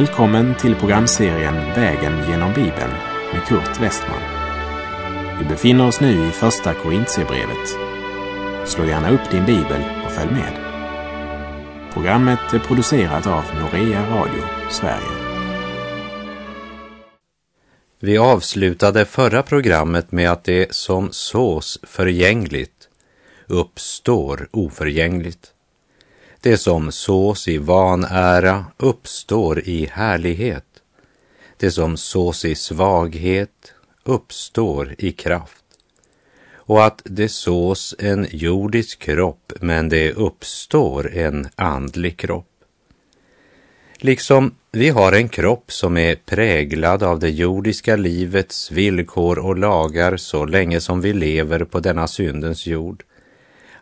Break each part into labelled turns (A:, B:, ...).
A: Välkommen till programserien Vägen genom Bibeln med Kurt Westman. Vi befinner oss nu i Första Korintierbrevet. Slå gärna upp din bibel och följ med. Programmet är producerat av Norea Radio Sverige.
B: Vi avslutade förra programmet med att det som sås förgängligt uppstår oförgängligt. Det som sås i vanära uppstår i härlighet. Det som sås i svaghet uppstår i kraft. Och att det sås en jordisk kropp, men det uppstår en andlig kropp. Liksom vi har en kropp som är präglad av det jordiska livets villkor och lagar så länge som vi lever på denna syndens jord.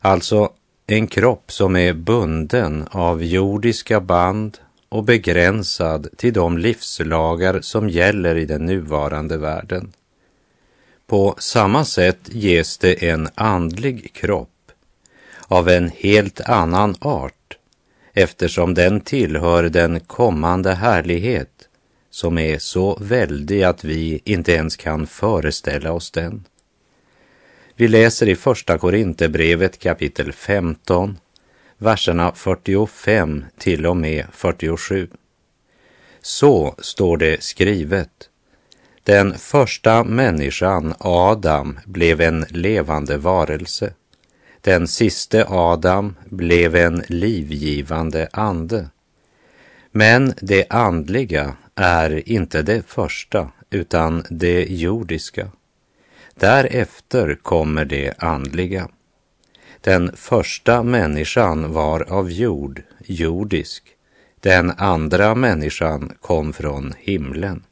B: Alltså en kropp som är bunden av jordiska band och begränsad till de livslagar som gäller i den nuvarande världen. På samma sätt ges det en andlig kropp av en helt annan art eftersom den tillhör den kommande härlighet som är så väldig att vi inte ens kan föreställa oss den. Vi läser i Första Korinthierbrevet kapitel 15, verserna 45 till och med 47. Så står det skrivet. Den första människan, Adam, blev en levande varelse. Den siste Adam blev en livgivande ande. Men det andliga är inte det första, utan det jordiska. Därefter kommer det andliga. Den första människan var av jord, jordisk. Den andra människan kom från himlen.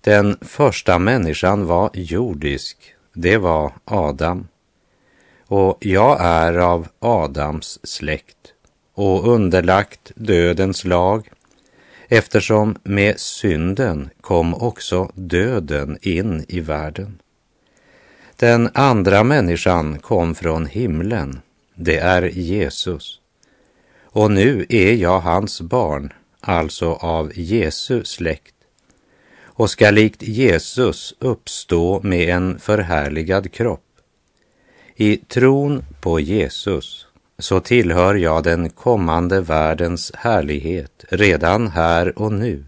B: Den första människan var jordisk, det var Adam. Och jag är av Adams släkt och underlagt dödens lag eftersom med synden kom också döden in i världen. Den andra människan kom från himlen, det är Jesus. Och nu är jag hans barn, alltså av Jesu släkt, och ska likt Jesus uppstå med en förhärligad kropp. I tron på Jesus så tillhör jag den kommande världens härlighet redan här och nu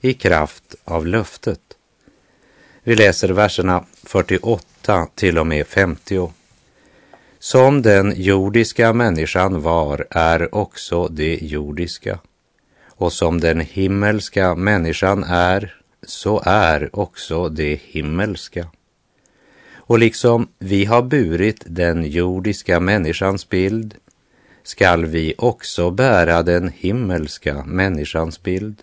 B: i kraft av löftet. Vi läser verserna 48 till och med 50. Som den jordiska människan var är också det jordiska. Och som den himmelska människan är, så är också det himmelska. Och liksom vi har burit den jordiska människans bild skall vi också bära den himmelska människans bild.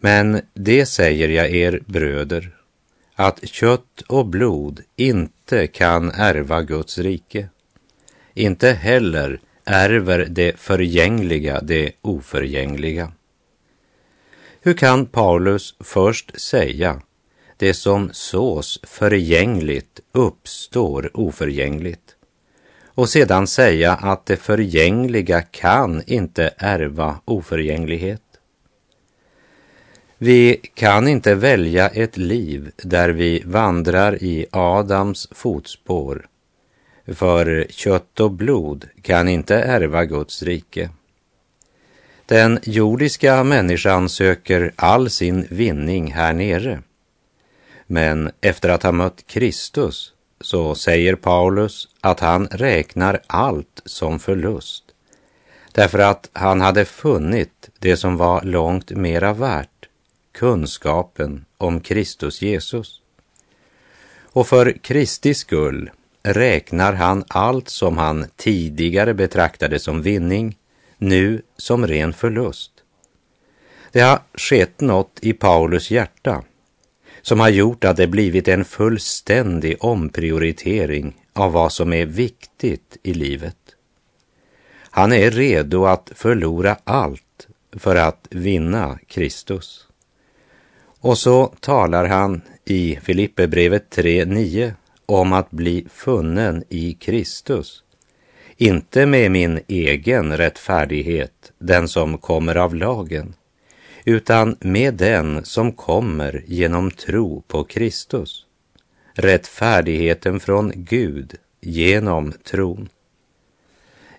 B: Men det säger jag er bröder, att kött och blod inte kan ärva Guds rike. Inte heller ärver det förgängliga det oförgängliga. Hur kan Paulus först säga det som sås förgängligt uppstår oförgängligt och sedan säga att det förgängliga kan inte ärva oförgänglighet. Vi kan inte välja ett liv där vi vandrar i Adams fotspår, för kött och blod kan inte ärva Guds rike. Den jordiska människan söker all sin vinning här nere. Men efter att ha mött Kristus så säger Paulus att han räknar allt som förlust därför att han hade funnit det som var långt mera värt, kunskapen om Kristus Jesus. Och för Kristi skull räknar han allt som han tidigare betraktade som vinning, nu som ren förlust. Det har skett något i Paulus hjärta som har gjort att det blivit en fullständig omprioritering av vad som är viktigt i livet. Han är redo att förlora allt för att vinna Kristus. Och så talar han i Filipperbrevet 3.9 om att bli funnen i Kristus. Inte med min egen rättfärdighet, den som kommer av lagen, utan med den som kommer genom tro på Kristus, rättfärdigheten från Gud genom tron.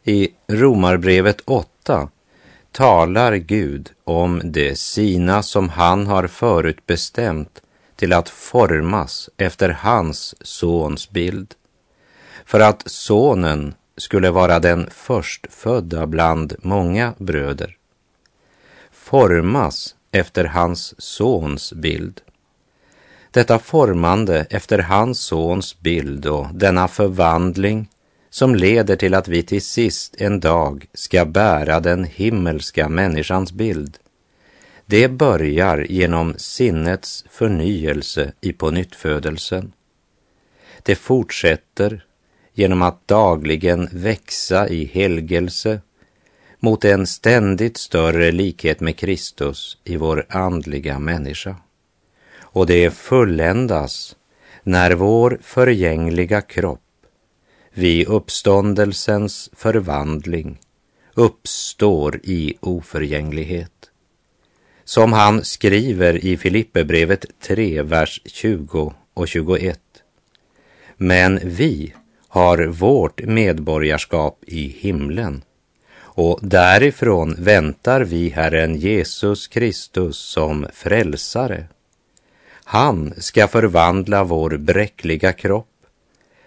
B: I Romarbrevet 8 talar Gud om det sina som han har förutbestämt till att formas efter hans sons bild. För att sonen skulle vara den förstfödda bland många bröder. Formas efter hans sons bild. Detta formande efter hans sons bild och denna förvandling som leder till att vi till sist en dag ska bära den himmelska människans bild. Det börjar genom sinnets förnyelse i pånyttfödelsen. Det fortsätter genom att dagligen växa i helgelse mot en ständigt större likhet med Kristus i vår andliga människa. Och det fulländas när vår förgängliga kropp vid uppståndelsens förvandling uppstår i oförgänglighet. Som han skriver i Filipperbrevet 3, vers 20 och 21. Men vi har vårt medborgarskap i himlen och därifrån väntar vi Herren Jesus Kristus som frälsare. Han ska förvandla vår bräckliga kropp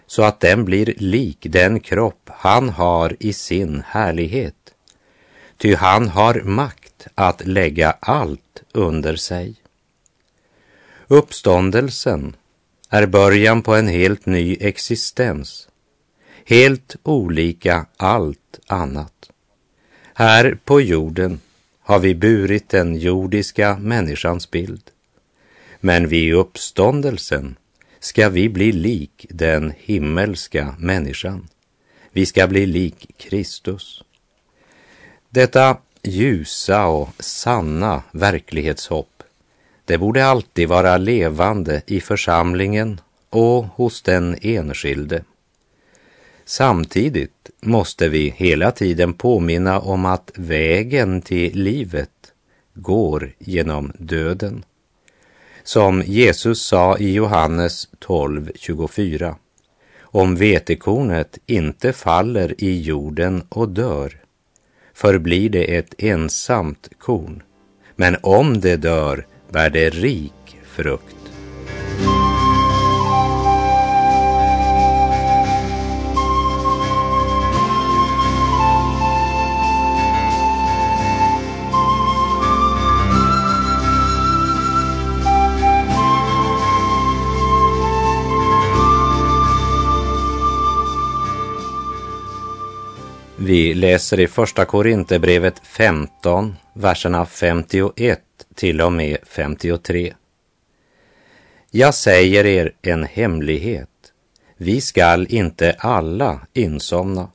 B: så att den blir lik den kropp han har i sin härlighet. Ty han har makt att lägga allt under sig. Uppståndelsen är början på en helt ny existens, helt olika allt annat. Här på jorden har vi burit den jordiska människans bild. Men vid uppståndelsen ska vi bli lik den himmelska människan. Vi ska bli lik Kristus. Detta ljusa och sanna verklighetshopp, det borde alltid vara levande i församlingen och hos den enskilde. Samtidigt måste vi hela tiden påminna om att vägen till livet går genom döden. Som Jesus sa i Johannes 12.24. Om vetekornet inte faller i jorden och dör förblir det ett ensamt korn. Men om det dör bär det rik frukt. Vi läser i Första Korinthierbrevet 15, verserna 51 till och med 53. Jag säger er en hemlighet. Vi skall inte alla insomna,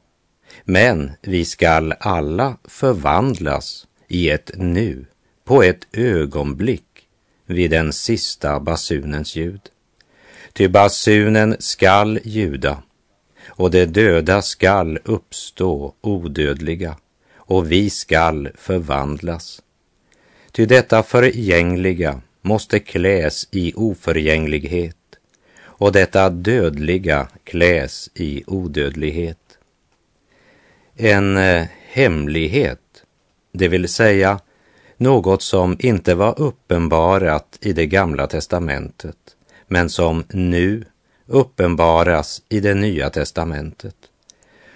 B: men vi skall alla förvandlas i ett nu, på ett ögonblick, vid den sista basunens ljud. Ty basunen skall ljuda och de döda skall uppstå odödliga och vi skall förvandlas. Ty detta förgängliga måste kläs i oförgänglighet och detta dödliga kläs i odödlighet. En eh, hemlighet, det vill säga något som inte var uppenbarat i det gamla testamentet, men som nu uppenbaras i det nya testamentet.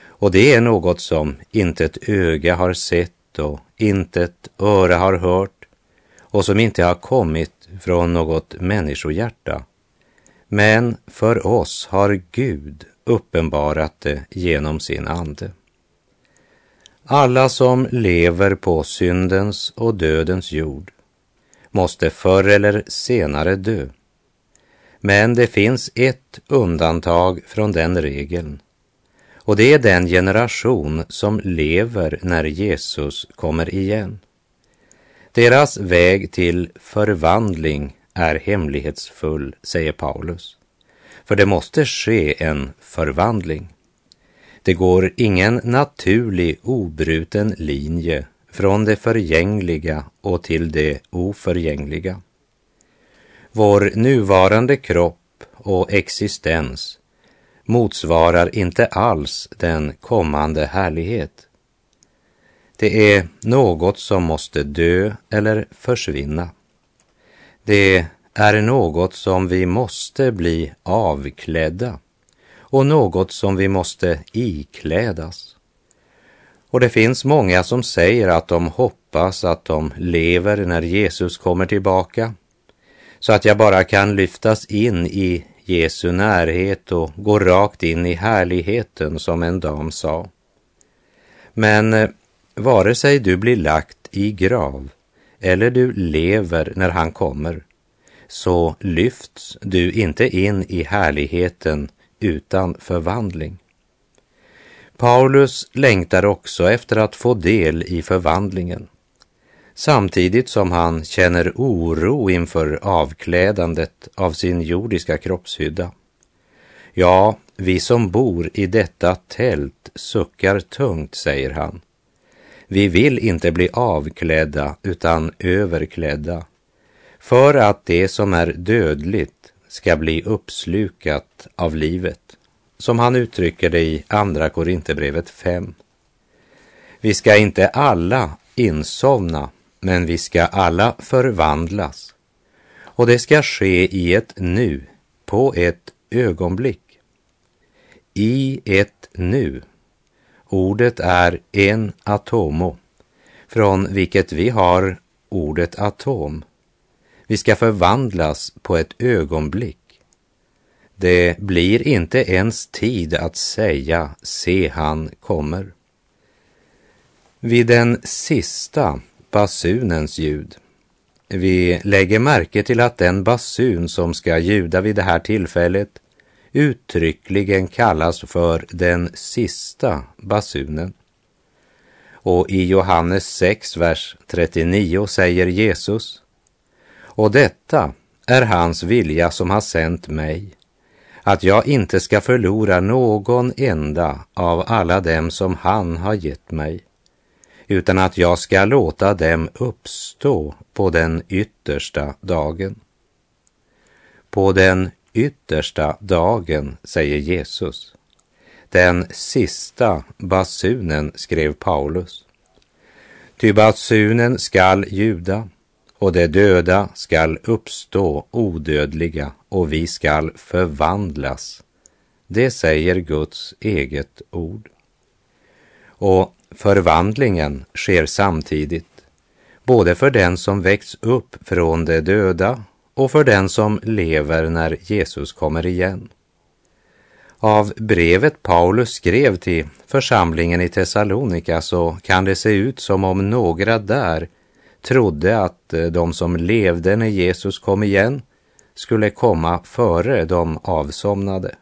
B: Och det är något som inte ett öga har sett och inte ett öra har hört och som inte har kommit från något människohjärta. Men för oss har Gud uppenbarat det genom sin ande. Alla som lever på syndens och dödens jord måste förr eller senare dö. Men det finns ett undantag från den regeln. Och det är den generation som lever när Jesus kommer igen. Deras väg till förvandling är hemlighetsfull, säger Paulus. För det måste ske en förvandling. Det går ingen naturlig obruten linje från det förgängliga och till det oförgängliga. Vår nuvarande kropp och existens motsvarar inte alls den kommande härlighet. Det är något som måste dö eller försvinna. Det är något som vi måste bli avklädda och något som vi måste iklädas. Och det finns många som säger att de hoppas att de lever när Jesus kommer tillbaka, så att jag bara kan lyftas in i Jesu närhet och gå rakt in i härligheten, som en dam sa. Men eh, vare sig du blir lagt i grav eller du lever när han kommer, så lyfts du inte in i härligheten utan förvandling. Paulus längtar också efter att få del i förvandlingen, samtidigt som han känner oro inför avklädandet av sin jordiska kroppshydda. Ja, vi som bor i detta tält suckar tungt, säger han. Vi vill inte bli avklädda utan överklädda, för att det som är dödligt ska bli uppslukat av livet som han uttrycker det i Andra Korinthierbrevet 5. Vi ska inte alla insomna, men vi ska alla förvandlas. Och det ska ske i ett nu, på ett ögonblick. I ett nu. Ordet är en atomo, från vilket vi har ordet atom. Vi ska förvandlas på ett ögonblick. Det blir inte ens tid att säga se han kommer. Vid den sista basunens ljud. Vi lägger märke till att den basun som ska ljuda vid det här tillfället uttryckligen kallas för den sista basunen. Och i Johannes 6, vers 39 säger Jesus, och detta är hans vilja som har sänt mig, att jag inte ska förlora någon enda av alla dem som han har gett mig, utan att jag ska låta dem uppstå på den yttersta dagen. På den yttersta dagen, säger Jesus. Den sista basunen, skrev Paulus. Ty basunen skall ljuda och de döda skall uppstå odödliga och vi skall förvandlas. Det säger Guds eget ord. Och förvandlingen sker samtidigt, både för den som väcks upp från de döda och för den som lever när Jesus kommer igen. Av brevet Paulus skrev till församlingen i Thessalonika så kan det se ut som om några där trodde att de som levde när Jesus kom igen skulle komma före de avsomnade.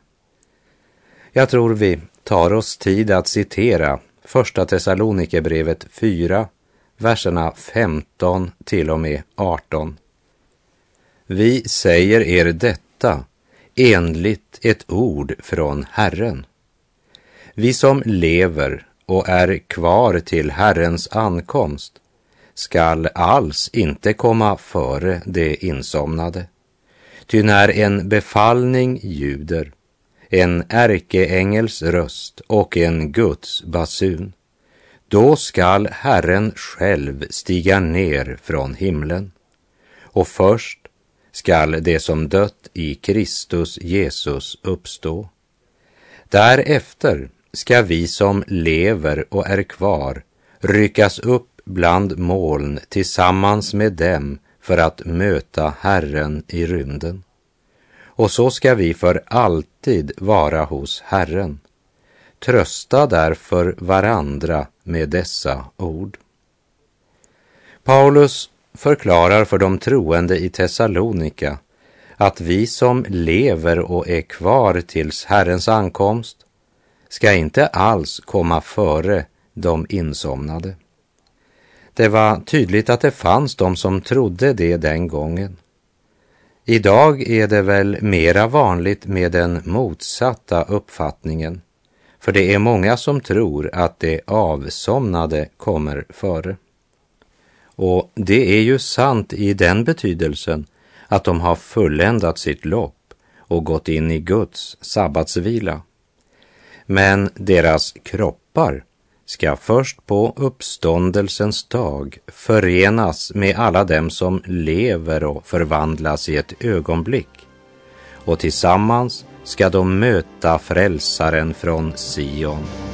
B: Jag tror vi tar oss tid att citera Första Thessalonikerbrevet 4, verserna 15 till och med 18. Vi säger er detta enligt ett ord från Herren. Vi som lever och är kvar till Herrens ankomst skall alls inte komma före det insomnade. Ty när en befallning ljuder, en ärkeängels röst och en Guds basun, då skall Herren själv stiga ner från himlen. Och först skall det som dött i Kristus Jesus uppstå. Därefter ska vi som lever och är kvar ryckas upp bland moln tillsammans med dem för att möta Herren i rymden. Och så ska vi för alltid vara hos Herren. Trösta därför varandra med dessa ord. Paulus förklarar för de troende i Thessalonika att vi som lever och är kvar tills Herrens ankomst ska inte alls komma före de insomnade. Det var tydligt att det fanns de som trodde det den gången. Idag är det väl mera vanligt med den motsatta uppfattningen, för det är många som tror att det avsomnade kommer före. Och det är ju sant i den betydelsen att de har fulländat sitt lopp och gått in i Guds sabbatsvila. Men deras kroppar ska först på uppståndelsens dag förenas med alla dem som lever och förvandlas i ett ögonblick. Och tillsammans ska de möta frälsaren från Sion.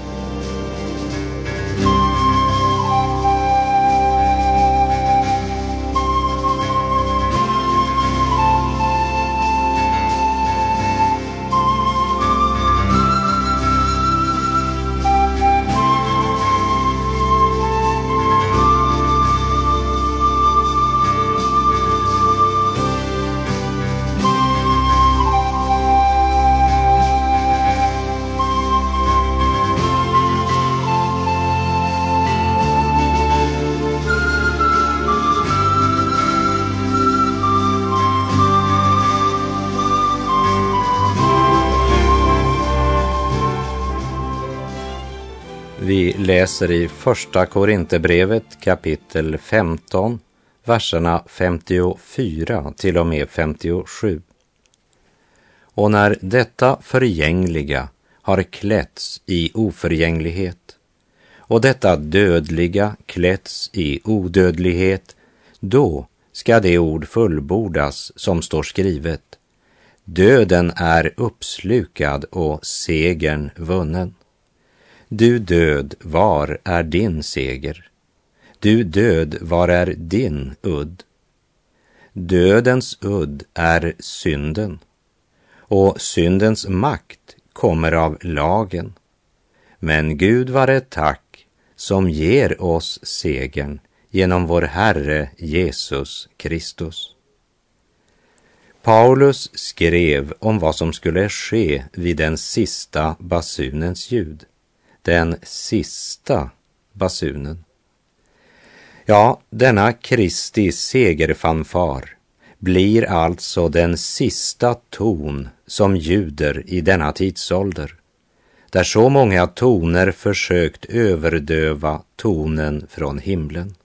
B: Läser i Första Korinthierbrevet kapitel 15, verserna 54 till och med 57. Och när detta förgängliga har klätts i oförgänglighet och detta dödliga klätts i odödlighet, då ska det ord fullbordas som står skrivet. Döden är uppslukad och segern vunnen. Du död, var är din seger? Du död, var är din udd? Dödens udd är synden och syndens makt kommer av lagen. Men Gud vare tack som ger oss segern genom vår Herre Jesus Kristus. Paulus skrev om vad som skulle ske vid den sista basunens ljud den sista basunen. Ja, denna Kristi segerfanfar blir alltså den sista ton som ljuder i denna tidsålder, där så många toner försökt överdöva tonen från himlen.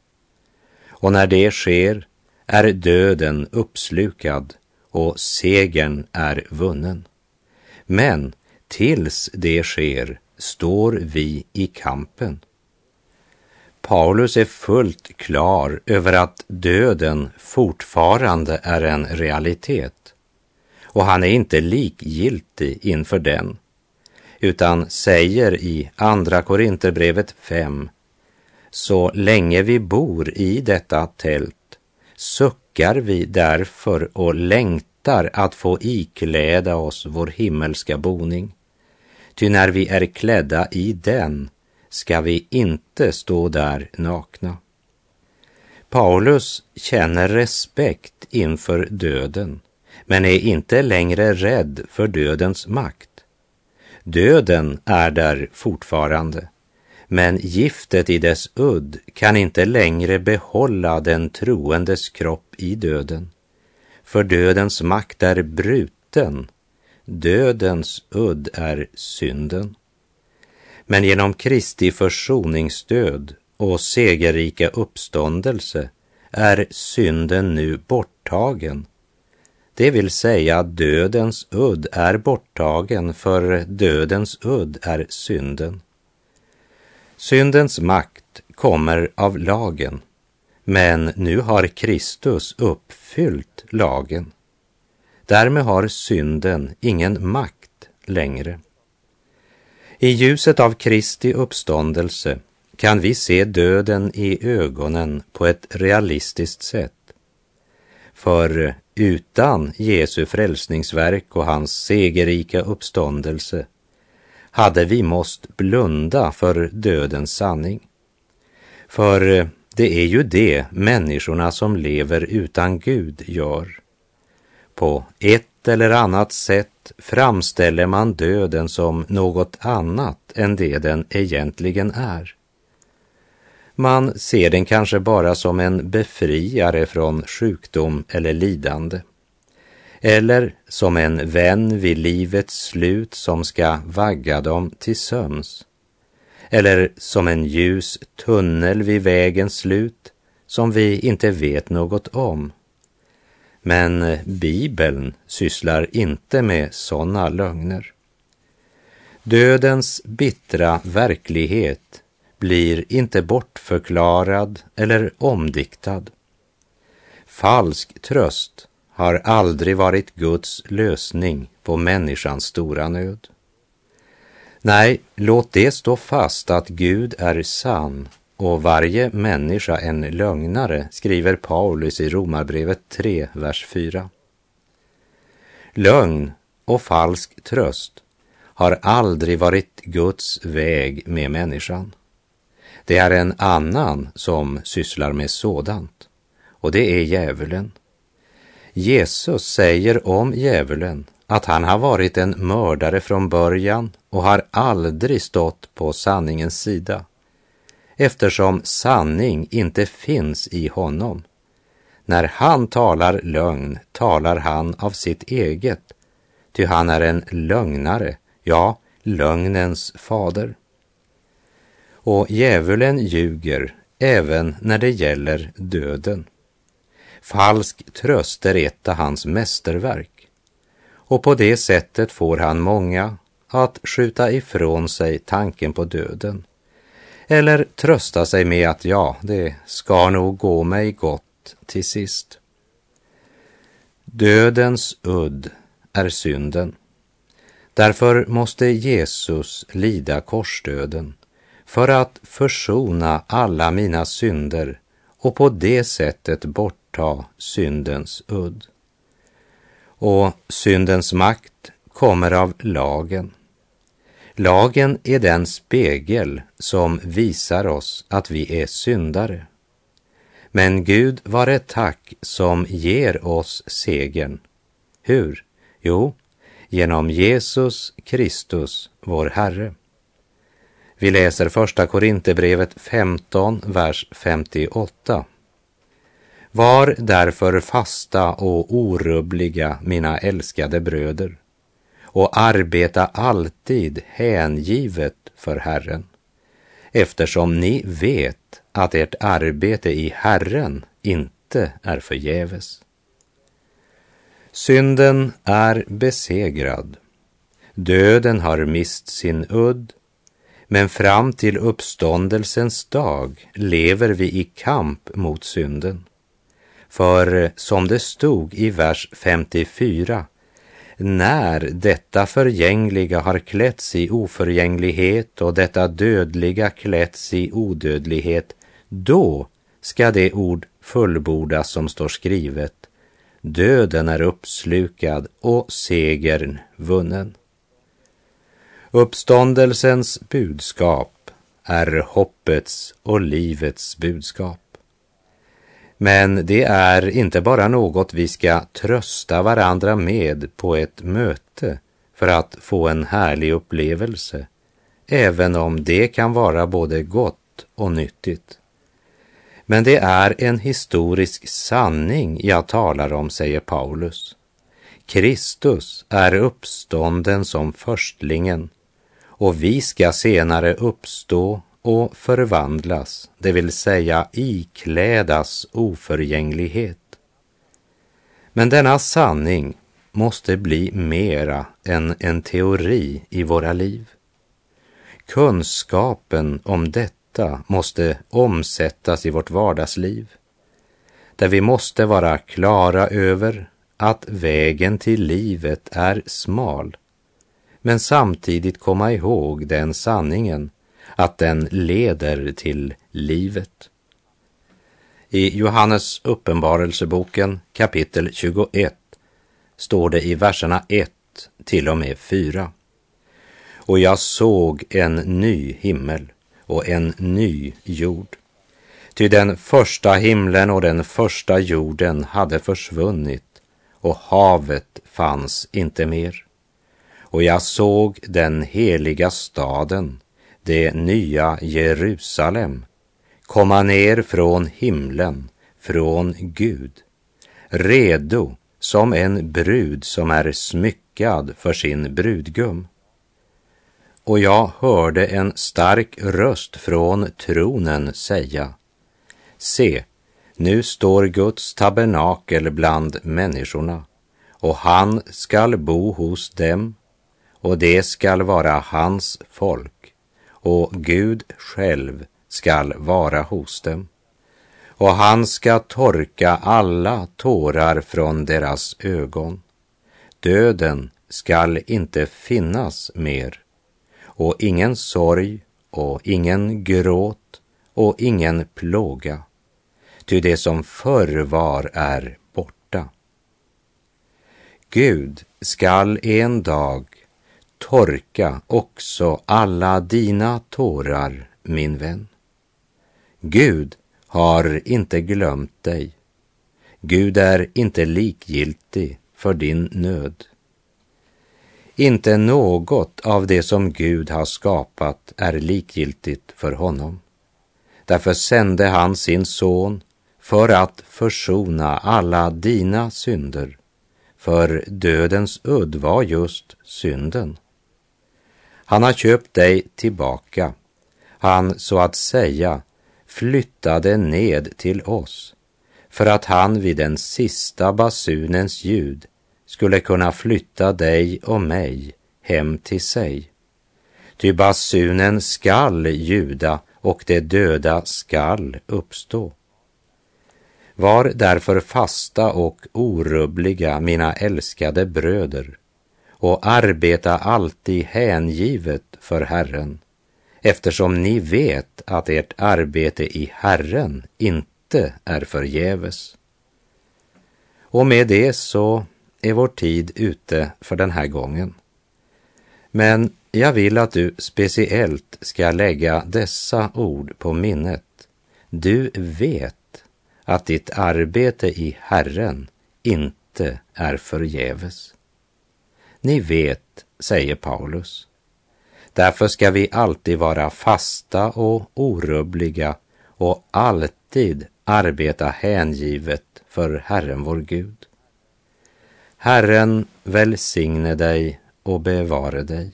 B: Och när det sker är döden uppslukad och segern är vunnen. Men tills det sker står vi i kampen. Paulus är fullt klar över att döden fortfarande är en realitet och han är inte likgiltig inför den utan säger i Andra Korinterbrevet 5 så länge vi bor i detta tält suckar vi därför och längtar att få ikläda oss vår himmelska boning Ty när vi är klädda i den ska vi inte stå där nakna. Paulus känner respekt inför döden, men är inte längre rädd för dödens makt. Döden är där fortfarande, men giftet i dess udd kan inte längre behålla den troendes kropp i döden. För dödens makt är bruten Dödens udd är synden. Men genom Kristi försoningsdöd och segerrika uppståndelse är synden nu borttagen. Det vill säga dödens udd är borttagen för dödens udd är synden. Syndens makt kommer av lagen, men nu har Kristus uppfyllt lagen. Därmed har synden ingen makt längre. I ljuset av Kristi uppståndelse kan vi se döden i ögonen på ett realistiskt sätt. För utan Jesu frälsningsverk och hans segerrika uppståndelse hade vi måst blunda för dödens sanning. För det är ju det människorna som lever utan Gud gör. På ett eller annat sätt framställer man döden som något annat än det den egentligen är. Man ser den kanske bara som en befriare från sjukdom eller lidande. Eller som en vän vid livets slut som ska vagga dem till söms. Eller som en ljus tunnel vid vägens slut som vi inte vet något om. Men eh, Bibeln sysslar inte med sådana lögner. Dödens bittra verklighet blir inte bortförklarad eller omdiktad. Falsk tröst har aldrig varit Guds lösning på människans stora nöd. Nej, låt det stå fast att Gud är sann och varje människa en lögnare, skriver Paulus i Romarbrevet 3, vers 4. Lögn och falsk tröst har aldrig varit Guds väg med människan. Det är en annan som sysslar med sådant och det är djävulen. Jesus säger om djävulen att han har varit en mördare från början och har aldrig stått på sanningens sida eftersom sanning inte finns i honom. När han talar lögn talar han av sitt eget, ty han är en lögnare, ja, lögnens fader. Och djävulen ljuger även när det gäller döden. Falsk tröst är ett av hans mästerverk. Och på det sättet får han många att skjuta ifrån sig tanken på döden. Eller trösta sig med att ja, det ska nog gå mig gott till sist. Dödens udd är synden. Därför måste Jesus lida korsdöden för att försona alla mina synder och på det sättet bortta syndens udd. Och syndens makt kommer av lagen. Lagen är den spegel som visar oss att vi är syndare. Men Gud var ett tack som ger oss segern. Hur? Jo, genom Jesus Kristus, vår Herre. Vi läser första Korinthierbrevet 15, vers 58. Var därför fasta och orubbliga, mina älskade bröder, och arbeta alltid hängivet för Herren, eftersom ni vet att ert arbete i Herren inte är förgäves. Synden är besegrad. Döden har mist sin udd, men fram till uppståndelsens dag lever vi i kamp mot synden. För som det stod i vers 54 när detta förgängliga har klätts i oförgänglighet och detta dödliga klätts i odödlighet, då ska det ord fullbordas som står skrivet. Döden är uppslukad och segern vunnen. Uppståndelsens budskap är hoppets och livets budskap. Men det är inte bara något vi ska trösta varandra med på ett möte för att få en härlig upplevelse, även om det kan vara både gott och nyttigt. Men det är en historisk sanning jag talar om, säger Paulus. Kristus är uppstånden som förstlingen och vi ska senare uppstå och förvandlas, det vill säga iklädas oförgänglighet. Men denna sanning måste bli mera än en teori i våra liv. Kunskapen om detta måste omsättas i vårt vardagsliv, där vi måste vara klara över att vägen till livet är smal, men samtidigt komma ihåg den sanningen att den leder till livet. I Johannes uppenbarelseboken kapitel 21 står det i verserna 1 till och med 4. Och jag såg en ny himmel och en ny jord. Ty den första himlen och den första jorden hade försvunnit och havet fanns inte mer. Och jag såg den heliga staden, det nya Jerusalem, komma ner från himlen, från Gud, redo som en brud som är smyckad för sin brudgum. Och jag hörde en stark röst från tronen säga, se, Nu står Guds tabernakel bland människorna och han skall bo hos dem och det skall vara hans folk och Gud själv skall vara hos dem och han ska torka alla tårar från deras ögon. Döden skall inte finnas mer och ingen sorg och ingen gråt och ingen plåga, ty det som förr var är borta. Gud skall en dag torka också alla dina tårar, min vän. Gud har inte glömt dig. Gud är inte likgiltig för din nöd. Inte något av det som Gud har skapat är likgiltigt för honom. Därför sände han sin son för att försona alla dina synder, för dödens udd var just synden. Han har köpt dig tillbaka. Han så att säga flyttade ned till oss för att han vid den sista basunens ljud skulle kunna flytta dig och mig hem till sig. Ty basunen skall ljuda och det döda skall uppstå. Var därför fasta och orubbliga, mina älskade bröder, och arbeta alltid hängivet för Herren, eftersom ni vet att ert arbete i Herren inte är förgäves. Och med det så är vår tid ute för den här gången. Men jag vill att du speciellt ska lägga dessa ord på minnet. Du vet att ditt arbete i Herren inte är förgäves. Ni vet, säger Paulus. Därför ska vi alltid vara fasta och orubbliga och alltid arbeta hängivet för Herren vår Gud. Herren välsigne dig och bevare dig.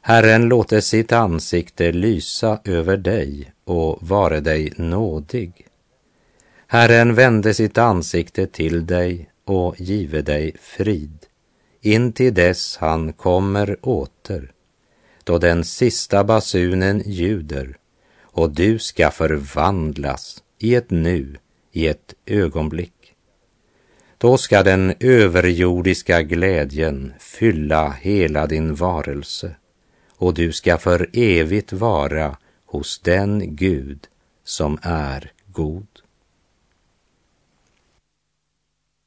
B: Herren låter sitt ansikte lysa över dig och vare dig nådig. Herren vände sitt ansikte till dig och give dig frid in till dess han kommer åter, då den sista basunen ljuder och du ska förvandlas i ett nu, i ett ögonblick. Då ska den överjordiska glädjen fylla hela din varelse och du ska för evigt vara hos den Gud som är god.